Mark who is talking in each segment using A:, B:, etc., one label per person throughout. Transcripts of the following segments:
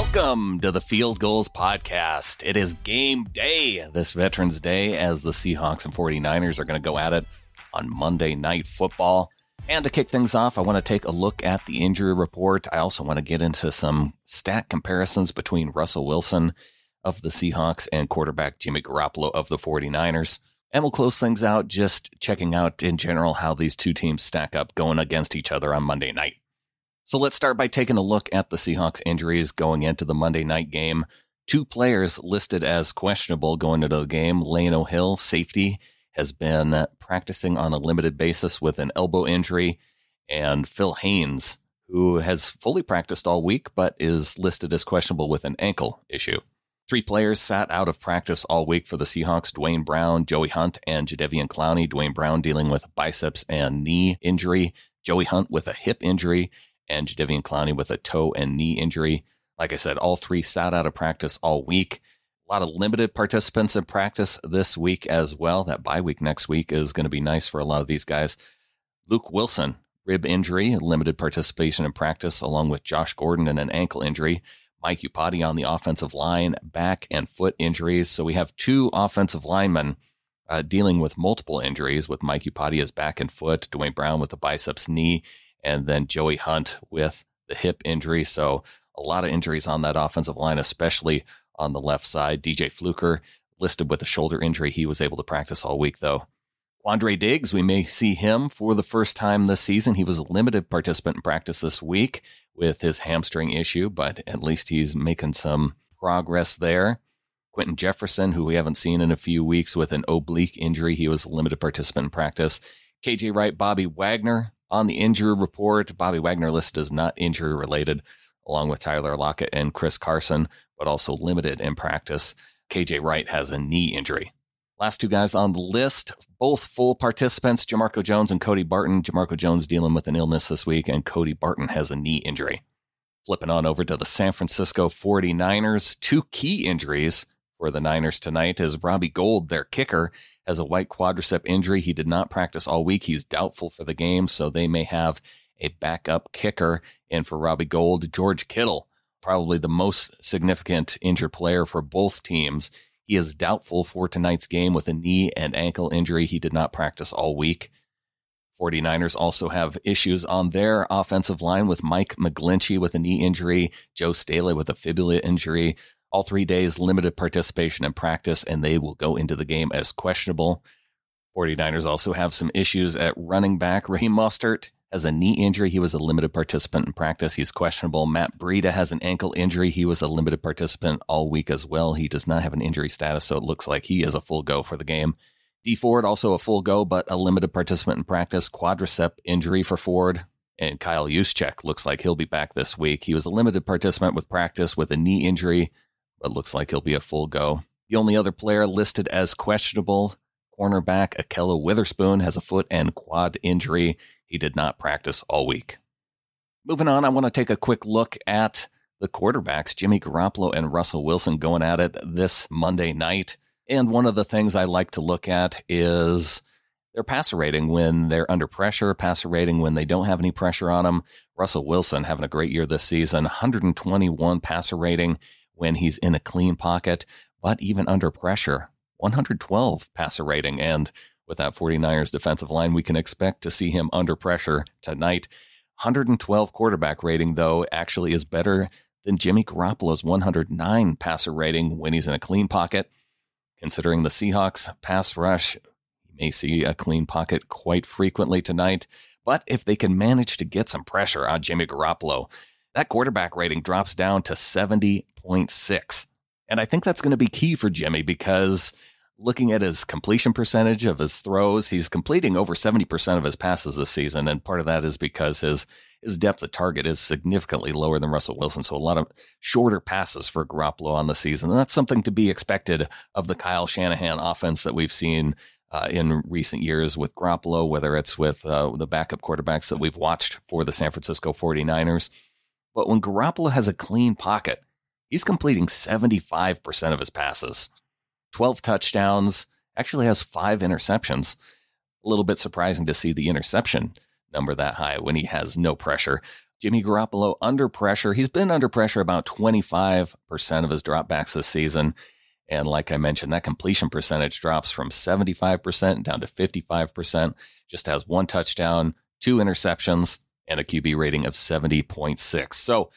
A: Welcome to the Field Gulls Podcast. It is game day this Veterans Day as the Seahawks and 49ers are going to go at it on Monday Night Football. And to kick things off, I want to take a look at the injury report. I also want to get into some stat comparisons between Russell Wilson of the Seahawks and quarterback Jimmy Garoppolo of the 49ers. And we'll close things out just checking out in general how these two teams stack up going against each other on Monday night. So let's start by taking a look at the Seahawks injuries going into the Monday night game. Two players listed as questionable going into the game. Lano Hill, safety, has been practicing on a limited basis with an elbow injury. And Phil Haynes, who has fully practiced all week but is listed as questionable with an ankle issue. Three players sat out of practice all week for the Seahawks Duane Brown, Joey Hunt, and Jadeveon Clowney. Duane Brown dealing with biceps and knee injury, Joey Hunt with a hip injury, and Jadeveon Clowney with a toe and knee injury. Like I said, all three sat out of practice all week. A lot of limited participants in practice this week as well. That bye week next week is going to be nice for a lot of these guys. Luke Wilson, rib injury, limited participation in practice, along with Josh Gordon and an ankle injury. Mike Iupati on the offensive line, back and foot injuries. So we have two offensive linemen uh, dealing with multiple injuries with Mike Iupati as back and foot, Duane Brown with the biceps knee, and then Joey Hunt with the hip injury. So a lot of injuries on that offensive line, especially on the left side. DJ Fluker listed with a shoulder injury. He was able to practice all week, though. Quandre Diggs, we may see him for the first time this season. He was a limited participant in practice this week with his hamstring issue, but at least he's making some progress there. Quinton Jefferson, who we haven't seen in a few weeks with an oblique injury, he was a limited participant in practice. KJ Wright, Bobby Wagner, on the injury report, Bobby Wagner listed as not injury related, along with Tyler Lockett and Chris Carson, but also limited in practice. KJ Wright has a knee injury. Last two guys on the list, both full participants, Jamarco Jones and Cody Barton. Jamarco Jones dealing with an illness this week, and Cody Barton has a knee injury. Flipping on over to the San Francisco 49ers, two key injuries for the Niners tonight is Robbie Gould, their kicker, has a white quadricep injury. He did not practice all week. He's doubtful for the game, so they may have a backup kicker. And for Robbie Gould. George Kittle, probably the most significant injured player for both teams. He is doubtful for tonight's game with a knee and ankle injury. He did not practice all week. 49ers also have issues on their offensive line with Mike McGlinchey with a knee injury, Joe Staley with a fibula injury, all three days, limited participation in practice, and they will go into the game as questionable. 49ers also have some issues at running back. Raheem Mostert has a knee injury. He was a limited participant in practice. He's questionable. Matt Breida has an ankle injury. He was a limited participant all week as well. He does not have an injury status, so it looks like he is a full go for the game. Dee Ford also a full go, but a limited participant in practice. Quadricep injury for Ford. And Kyle Juszczyk looks like he'll be back this week. He was a limited participant with practice with a knee injury but looks like he'll be a full go. The only other player listed as questionable, cornerback Ahkello Witherspoon, has a foot and quad injury. He did not practice all week. Moving on, I want to take a quick look at the quarterbacks, Jimmy Garoppolo and Russell Wilson, going at it this Monday night. And one of the things I like to look at is their passer rating when they're under pressure, passer rating when they don't have any pressure on them. Russell Wilson having a great year this season, 121 passer rating when he's in a clean pocket, but even under pressure, 112 passer rating. And with that 49ers defensive line, we can expect to see him under pressure tonight. 112 quarterback rating, though, actually is better than Jimmy Garoppolo's 109 passer rating when he's in a clean pocket. Considering the Seahawks pass rush, you may see a clean pocket quite frequently tonight. But if they can manage to get some pressure on Jimmy Garoppolo, that quarterback rating drops down to 70.6. And I think that's going to be key for Jimmy because looking at his completion percentage of his throws, he's completing over 70% of his passes this season. And part of that is because his, his depth of target is significantly lower than Russell Wilson. So a lot of shorter passes for Garoppolo on the season. And that's something to be expected of the Kyle Shanahan offense that we've seen uh, in recent years with Garoppolo, whether it's with uh, the backup quarterbacks that we've watched for the San Francisco 49ers but when Garoppolo has a clean pocket, he's completing 75% of his passes. 12 touchdowns, actually has five interceptions. A little bit surprising to see the interception number that high when he has no pressure. Jimmy Garoppolo under pressure. He's been under pressure about 25% of his dropbacks this season. And like I mentioned, that completion percentage drops from 75% down to 55%. Just has one touchdown, two interceptions, and a QB rating of 70.6. So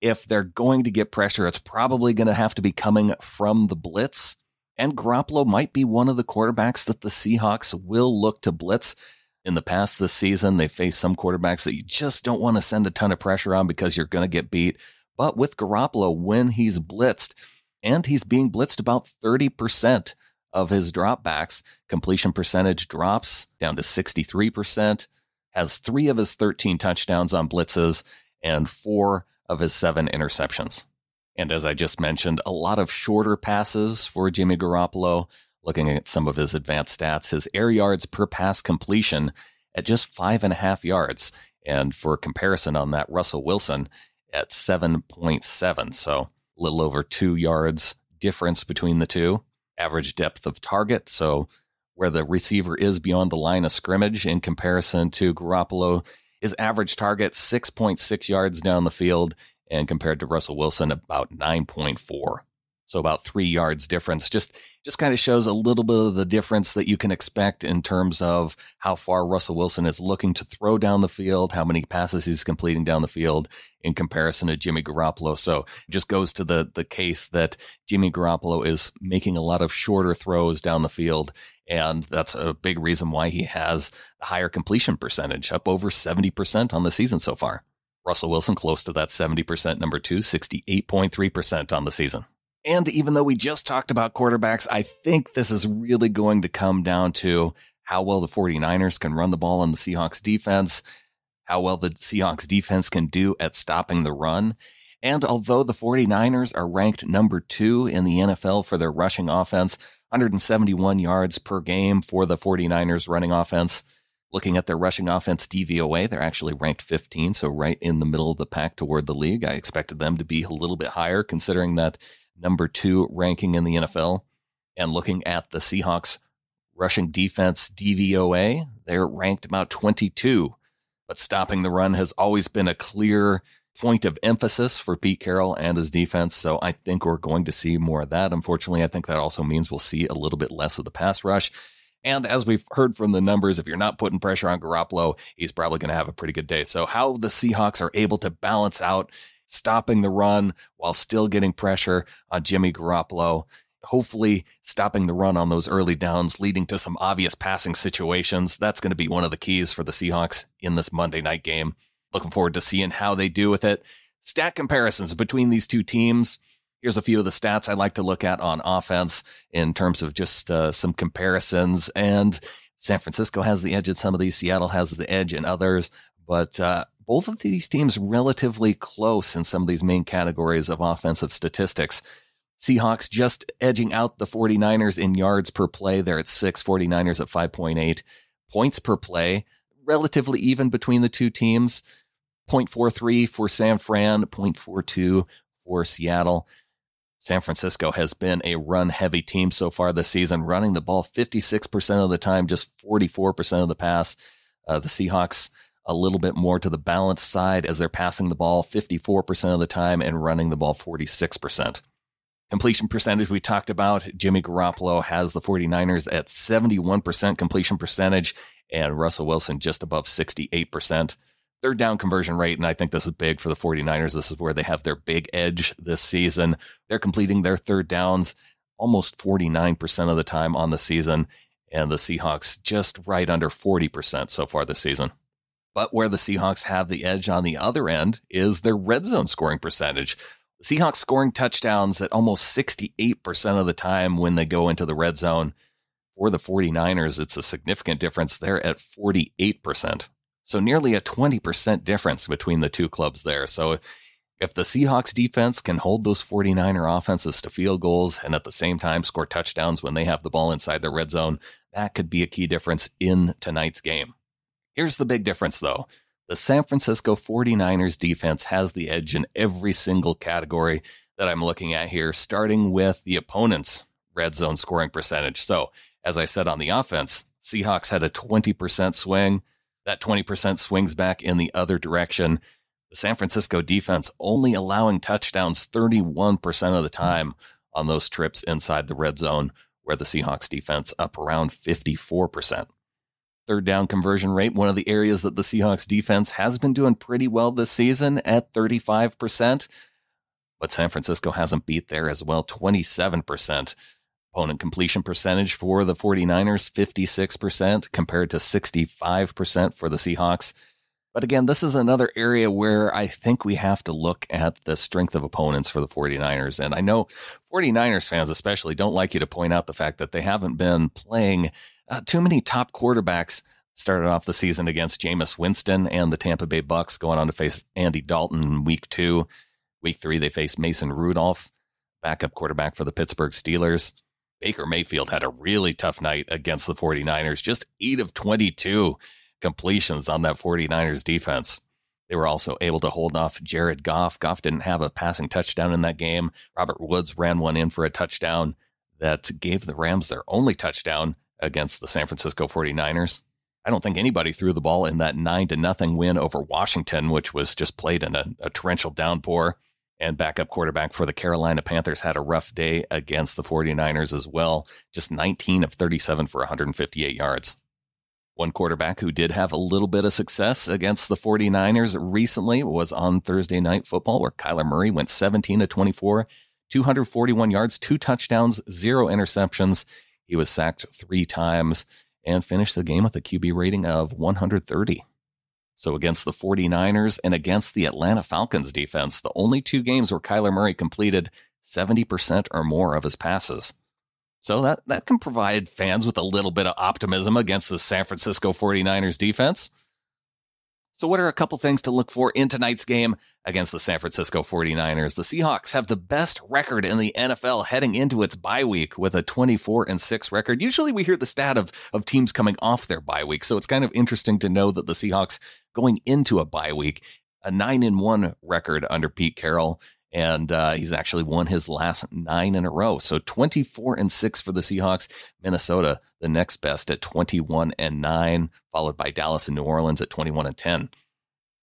A: if they're going to get pressure, it's probably going to have to be coming from the blitz. And Garoppolo might be one of the quarterbacks that the Seahawks will look to blitz. In the past this season, they faced some quarterbacks that you just don't want to send a ton of pressure on because you're going to get beat. But with Garoppolo, when he's blitzed, and he's being blitzed about 30% of his dropbacks, completion percentage drops down to 63%, has three of his 13 touchdowns on blitzes, and four of his seven interceptions. And as I just mentioned, a lot of shorter passes for Jimmy Garoppolo. Looking at some of his advanced stats, his air yards per pass completion at just five and a half yards. And for comparison on that, Russell Wilson at 7.7. So a little over two yards difference between the two. Average depth of target. So where the receiver is beyond the line of scrimmage in comparison to Garoppolo, his average target 6.6 yards down the field, and compared to Russell Wilson, about 9.4. So about three yards difference. Just just kind of shows a little bit of the difference that you can expect in terms of how far Russell Wilson is looking to throw down the field, how many passes he's completing down the field in comparison to Jimmy Garoppolo. So it just goes to the the case that Jimmy Garoppolo is making a lot of shorter throws down the field. And that's a big reason why he has a higher completion percentage, up over 70% on the season so far. Russell Wilson close to that 70% number two, 68.3% on the season. And even though we just talked about quarterbacks, I think this is really going to come down to how well the 49ers can run the ball on the Seahawks defense, how well the Seahawks defense can do at stopping the run. And although the 49ers are ranked number two in the NFL for their rushing offense, 171 yards per game for the 49ers running offense. Looking at their rushing offense DVOA, they're actually ranked 15, so right in the middle of the pack toward the league. I expected them to be a little bit higher considering that number two ranking in the NFL. And looking at the Seahawks rushing defense DVOA, they're ranked about 22. But stopping the run has always been a clear point of emphasis for Pete Carroll and his defense. So I think we're going to see more of that. Unfortunately, I think that also means we'll see a little bit less of the pass rush. And as we've heard from the numbers, if you're not putting pressure on Garoppolo, he's probably going to have a pretty good day. So, how the Seahawks are able to balance out stopping the run while still getting pressure on Jimmy Garoppolo, hopefully stopping the run on those early downs, leading to some obvious passing situations. That's going to be one of the keys for the Seahawks in this Monday night game. Looking forward to seeing how they do with it. Stat comparisons between these two teams. Here's a few of the stats I like to look at on offense in terms of just uh, some comparisons. And San Francisco has the edge in some of these, Seattle has the edge in others. But uh, both of these teams relatively close in some of these main categories of offensive statistics. Seahawks just edging out the 49ers in yards per play. They're at six, 49ers at 5.8. Points per play, relatively even between the two teams. 0.43 for San Fran, 0.42 for Seattle. San Francisco has been a run heavy team so far this season, running the ball 56% of the time, just 44% of the pass. Uh, the Seahawks a little bit more to the balanced side as they're passing the ball 54% of the time and running the ball 46%. Completion percentage we talked about. Jimmy Garoppolo has the 49ers at 71% completion percentage and Russell Wilson just above 68% third down conversion rate, and I think this is big for the 49ers. This is where they have their big edge this season. They're completing their third downs almost 49% of the time on the season, and the Seahawks just right under 40% so far this season. But where the Seahawks have the edge on the other end is their red zone scoring percentage. The Seahawks scoring touchdowns at almost 68% of the time when they go into the red zone. For the 49ers, it's a significant difference. They're at 48%. So nearly a 20% difference between the two clubs there. So if the Seahawks defense can hold those 49er offenses to field goals and at the same time score touchdowns when they have the ball inside the red zone, that could be a key difference in tonight's game. Here's the big difference though. The San Francisco 49ers defense has the edge in every single category that I'm looking at here, starting with the opponent's red zone scoring percentage. So, as I said on the offense, Seahawks had a 20% swing that 20% swings back in the other direction. The San Francisco defense only allowing touchdowns 31% of the time on those trips inside the red zone, where the Seahawks defense up around 54%. Third down conversion rate, one of the areas that the Seahawks defense has been doing pretty well this season at 35%, but San Francisco hasn't beat there as well, 27%. Opponent completion percentage for the 49ers, 56% compared to 65% for the Seahawks. But again, this is another area where I think we have to look at the strength of opponents for the 49ers. And I know 49ers fans, especially, don't like you to point out the fact that they haven't been playing uh, too many top quarterbacks. Started off the season against Jameis Winston and the Tampa Bay Bucks, going on to face Andy Dalton in week two. Week three, they faced Mason Rudolph, backup quarterback for the Pittsburgh Steelers. Baker Mayfield had a really tough night against the 49ers, just 8 of 22 completions on that 49ers defense. They were also able to hold off Jared Goff. Goff didn't have a passing touchdown in that game. Robert Woods ran one in for a touchdown that gave the Rams their only touchdown against the San Francisco 49ers. I don't think anybody threw the ball in that 9 to nothing win over Washington, which was just played in a, a torrential downpour and backup quarterback for the Carolina Panthers had a rough day against the 49ers as well, just 19 of 37 for 158 yards. One quarterback who did have a little bit of success against the 49ers recently was on Thursday Night Football, where Kyler Murray went 17 to 24, 241 yards, two touchdowns, zero interceptions. He was sacked three times and finished the game with a QB rating of 130. So against the 49ers and against the Atlanta Falcons defense, the only two games where Kyler Murray completed 70% or more of his passes. So that, that can provide fans with a little bit of optimism against the San Francisco 49ers defense. So, what are a couple things to look for in tonight's game against the San Francisco 49ers? The Seahawks have the best record in the NFL heading into its bye week with a 24 and 6 record. Usually we hear the stat of, of teams coming off their bye week. So, it's kind of interesting to know that the Seahawks going into a bye week, a 9 and 1 record under Pete Carroll and uh, he's actually won his last nine in a row. So 24 and six for the Seahawks. Minnesota, the next best at 21 and nine, followed by Dallas and New Orleans at 21 and 10.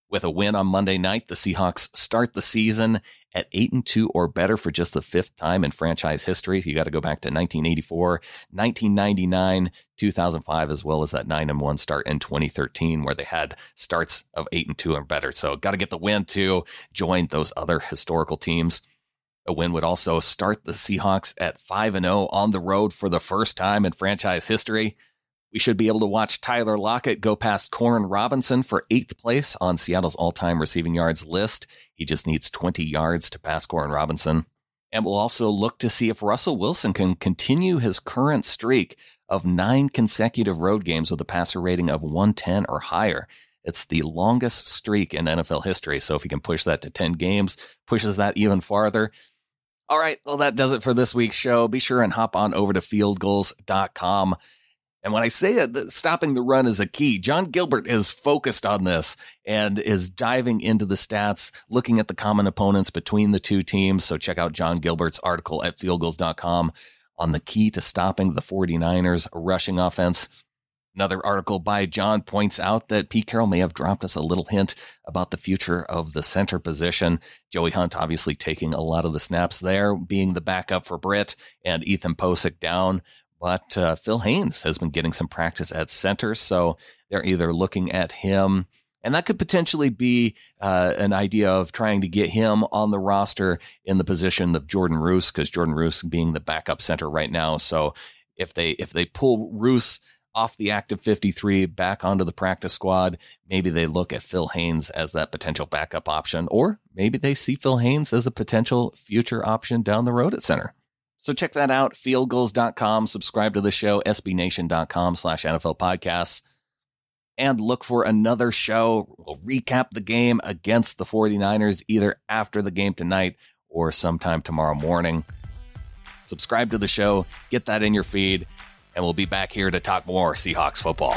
A: With a win on Monday night, the Seahawks start the season at 8 and 2 or better for just the fifth time in franchise history. You got to go back to 1984, 1999, 2005 as well as that 9 and 1 start in 2013 where they had starts of 8 and 2 or better. So, got to get the win to join those other historical teams. A win would also start the Seahawks at 5 and 0 on the road for the first time in franchise history. We should be able to watch Tyler Lockett go past Koren Robinson for eighth place on Seattle's all time receiving yards list. He just needs 20 yards to pass Koren Robinson. And we'll also look to see if Russell Wilson can continue his current streak of nine consecutive road games with a passer rating of 110 or higher. It's the longest streak in NFL history. So if he can push that to 10 games, pushes that even farther. All right, well, that does it for this week's show. Be sure and hop on over to fieldgulls.com and when I say that stopping the run is a key, John Gilbert is focused on this and is diving into the stats, looking at the common opponents between the two teams. So check out John Gilbert's article at fieldgulls.com on the key to stopping the 49ers rushing offense. Another article by John points out that Pete Carroll may have dropped us a little hint about the future of the center position. Joey Hunt obviously taking a lot of the snaps there, being the backup for Britt and Ethan Pocic down but uh, Phil Haynes has been getting some practice at center, so they're either looking at him, and that could potentially be uh, an idea of trying to get him on the roster in the position of Jordan Roos, because Jordan Roos being the backup center right now. So if they if they pull Roos off the active 53 back onto the practice squad, maybe they look at Phil Haynes as that potential backup option, or maybe they see Phil Haynes as a potential future option down the road at center. So check that out, fieldgulls.com. Subscribe to the show, sbnation.com slash NFL podcasts. And look for another show. We'll recap the game against the 49ers either after the game tonight or sometime tomorrow morning. Subscribe to the show, get that in your feed, and we'll be back here to talk more Seahawks football.